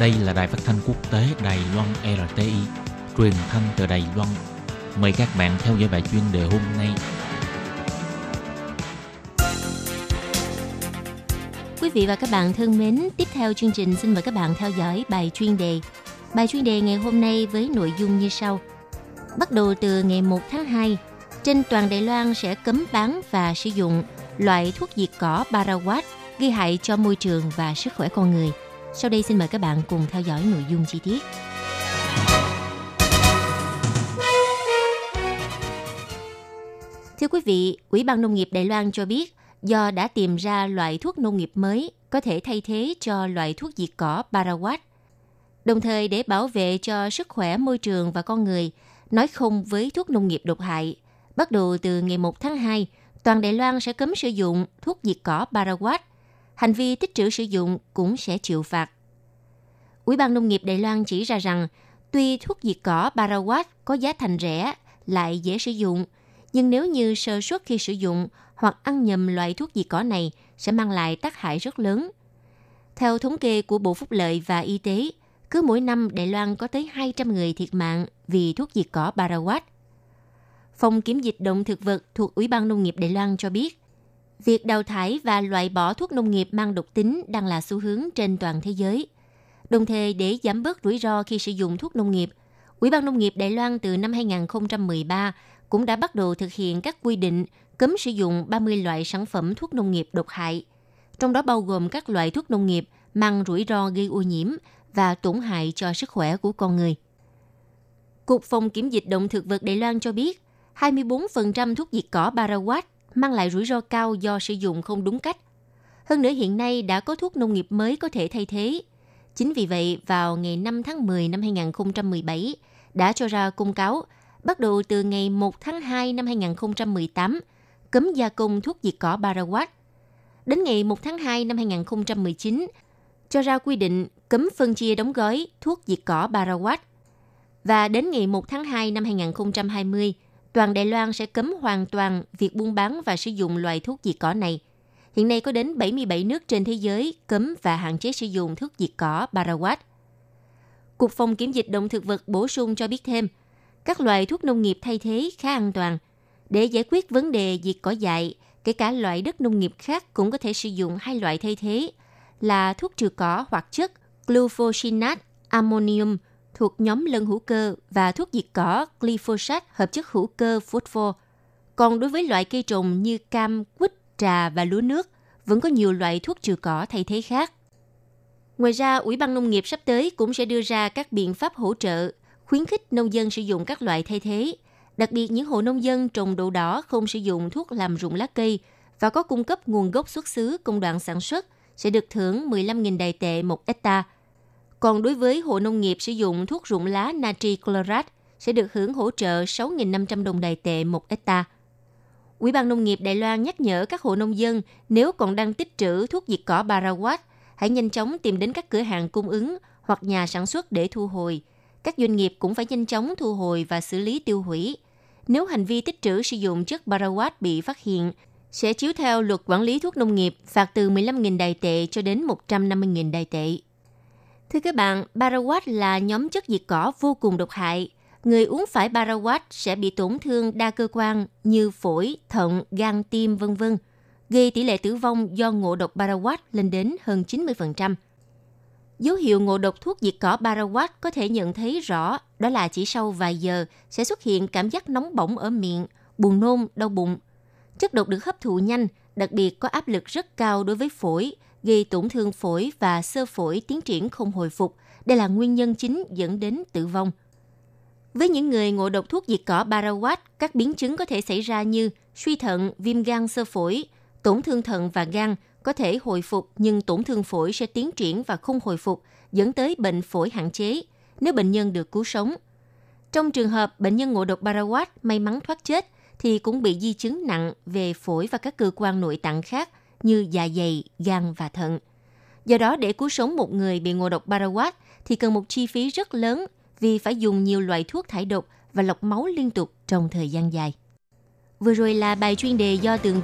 Đây là đài phát thanh quốc tế Đài Loan RTI, truyền thanh từ Đài Loan. Mời các bạn theo dõi bài chuyên đề hôm nay. Quý vị và các bạn thân mến, tiếp theo chương trình xin mời các bạn theo dõi bài chuyên đề. Bài chuyên đề ngày hôm nay với nội dung như sau. Bắt đầu từ ngày 1 tháng 2, trên toàn Đài Loan sẽ cấm bán và sử dụng loại thuốc diệt cỏ Paraquat gây hại cho môi trường và sức khỏe con người. Sau đây xin mời các bạn cùng theo dõi nội dung chi tiết. Thưa quý vị, Ủy ban Nông nghiệp Đài Loan cho biết, do đã tìm ra loại thuốc nông nghiệp mới có thể thay thế cho loại thuốc diệt cỏ Paraquat. Đồng thời để bảo vệ cho sức khỏe môi trường và con người, nói không với thuốc nông nghiệp độc hại. Bắt đầu từ ngày 1 tháng 2, toàn Đài Loan sẽ cấm sử dụng thuốc diệt cỏ Paraquat hành vi tích trữ sử dụng cũng sẽ chịu phạt. Ủy ban Nông nghiệp Đài Loan chỉ ra rằng, tuy thuốc diệt cỏ Paraquat có giá thành rẻ, lại dễ sử dụng, nhưng nếu như sơ suất khi sử dụng hoặc ăn nhầm loại thuốc diệt cỏ này sẽ mang lại tác hại rất lớn. Theo thống kê của Bộ Phúc lợi và Y tế, cứ mỗi năm Đài Loan có tới 200 người thiệt mạng vì thuốc diệt cỏ Paraquat. Phòng kiểm dịch động thực vật thuộc Ủy ban Nông nghiệp Đài Loan cho biết, việc đào thải và loại bỏ thuốc nông nghiệp mang độc tính đang là xu hướng trên toàn thế giới. Đồng thời để giảm bớt rủi ro khi sử dụng thuốc nông nghiệp, Ủy ban Nông nghiệp Đài Loan từ năm 2013 cũng đã bắt đầu thực hiện các quy định cấm sử dụng 30 loại sản phẩm thuốc nông nghiệp độc hại, trong đó bao gồm các loại thuốc nông nghiệp mang rủi ro gây ô nhiễm và tổn hại cho sức khỏe của con người. Cục Phòng Kiểm dịch Động thực vật Đài Loan cho biết, 24% thuốc diệt cỏ Paraquat mang lại rủi ro cao do sử dụng không đúng cách. Hơn nữa hiện nay đã có thuốc nông nghiệp mới có thể thay thế. Chính vì vậy, vào ngày 5 tháng 10 năm 2017, đã cho ra công cáo bắt đầu từ ngày 1 tháng 2 năm 2018 cấm gia công thuốc diệt cỏ Paraquat. Đến ngày 1 tháng 2 năm 2019, cho ra quy định cấm phân chia đóng gói thuốc diệt cỏ Paraquat. Và đến ngày 1 tháng 2 năm 2020, toàn Đài Loan sẽ cấm hoàn toàn việc buôn bán và sử dụng loại thuốc diệt cỏ này. Hiện nay có đến 77 nước trên thế giới cấm và hạn chế sử dụng thuốc diệt cỏ Barawat. Cục phòng kiểm dịch động thực vật bổ sung cho biết thêm, các loại thuốc nông nghiệp thay thế khá an toàn. Để giải quyết vấn đề diệt cỏ dại, kể cả loại đất nông nghiệp khác cũng có thể sử dụng hai loại thay thế là thuốc trừ cỏ hoặc chất glufosinate ammonium thuộc nhóm lân hữu cơ và thuốc diệt cỏ glyphosate hợp chất hữu cơ phosphor. Còn đối với loại cây trồng như cam, quýt, trà và lúa nước, vẫn có nhiều loại thuốc trừ cỏ thay thế khác. Ngoài ra, Ủy ban Nông nghiệp sắp tới cũng sẽ đưa ra các biện pháp hỗ trợ, khuyến khích nông dân sử dụng các loại thay thế, đặc biệt những hộ nông dân trồng đậu đỏ không sử dụng thuốc làm rụng lá cây và có cung cấp nguồn gốc xuất xứ công đoạn sản xuất sẽ được thưởng 15.000 đài tệ một hectare còn đối với hộ nông nghiệp sử dụng thuốc rụng lá natri chlorat sẽ được hưởng hỗ trợ 6.500 đồng đài tệ một hecta. Ủy ban Nông nghiệp Đài Loan nhắc nhở các hộ nông dân nếu còn đang tích trữ thuốc diệt cỏ Barawat, hãy nhanh chóng tìm đến các cửa hàng cung ứng hoặc nhà sản xuất để thu hồi. Các doanh nghiệp cũng phải nhanh chóng thu hồi và xử lý tiêu hủy. Nếu hành vi tích trữ sử dụng chất Barawat bị phát hiện, sẽ chiếu theo luật quản lý thuốc nông nghiệp phạt từ 15.000 đài tệ cho đến 150.000 đài tệ. Thưa các bạn, Barawat là nhóm chất diệt cỏ vô cùng độc hại. Người uống phải Barawat sẽ bị tổn thương đa cơ quan như phổi, thận, gan, tim, vân vân, gây tỷ lệ tử vong do ngộ độc Barawat lên đến hơn 90%. Dấu hiệu ngộ độc thuốc diệt cỏ Barawat có thể nhận thấy rõ đó là chỉ sau vài giờ sẽ xuất hiện cảm giác nóng bỏng ở miệng, buồn nôn, đau bụng. Chất độc được hấp thụ nhanh, đặc biệt có áp lực rất cao đối với phổi, gây tổn thương phổi và sơ phổi tiến triển không hồi phục. Đây là nguyên nhân chính dẫn đến tử vong. Với những người ngộ độc thuốc diệt cỏ Barawat, các biến chứng có thể xảy ra như suy thận, viêm gan sơ phổi, tổn thương thận và gan có thể hồi phục nhưng tổn thương phổi sẽ tiến triển và không hồi phục, dẫn tới bệnh phổi hạn chế nếu bệnh nhân được cứu sống. Trong trường hợp bệnh nhân ngộ độc Barawat may mắn thoát chết thì cũng bị di chứng nặng về phổi và các cơ quan nội tạng khác như dạ dày, gan và thận. Do đó, để cứu sống một người bị ngộ độc Paraquat thì cần một chi phí rất lớn vì phải dùng nhiều loại thuốc thải độc và lọc máu liên tục trong thời gian dài. Vừa rồi là bài chuyên đề do Tường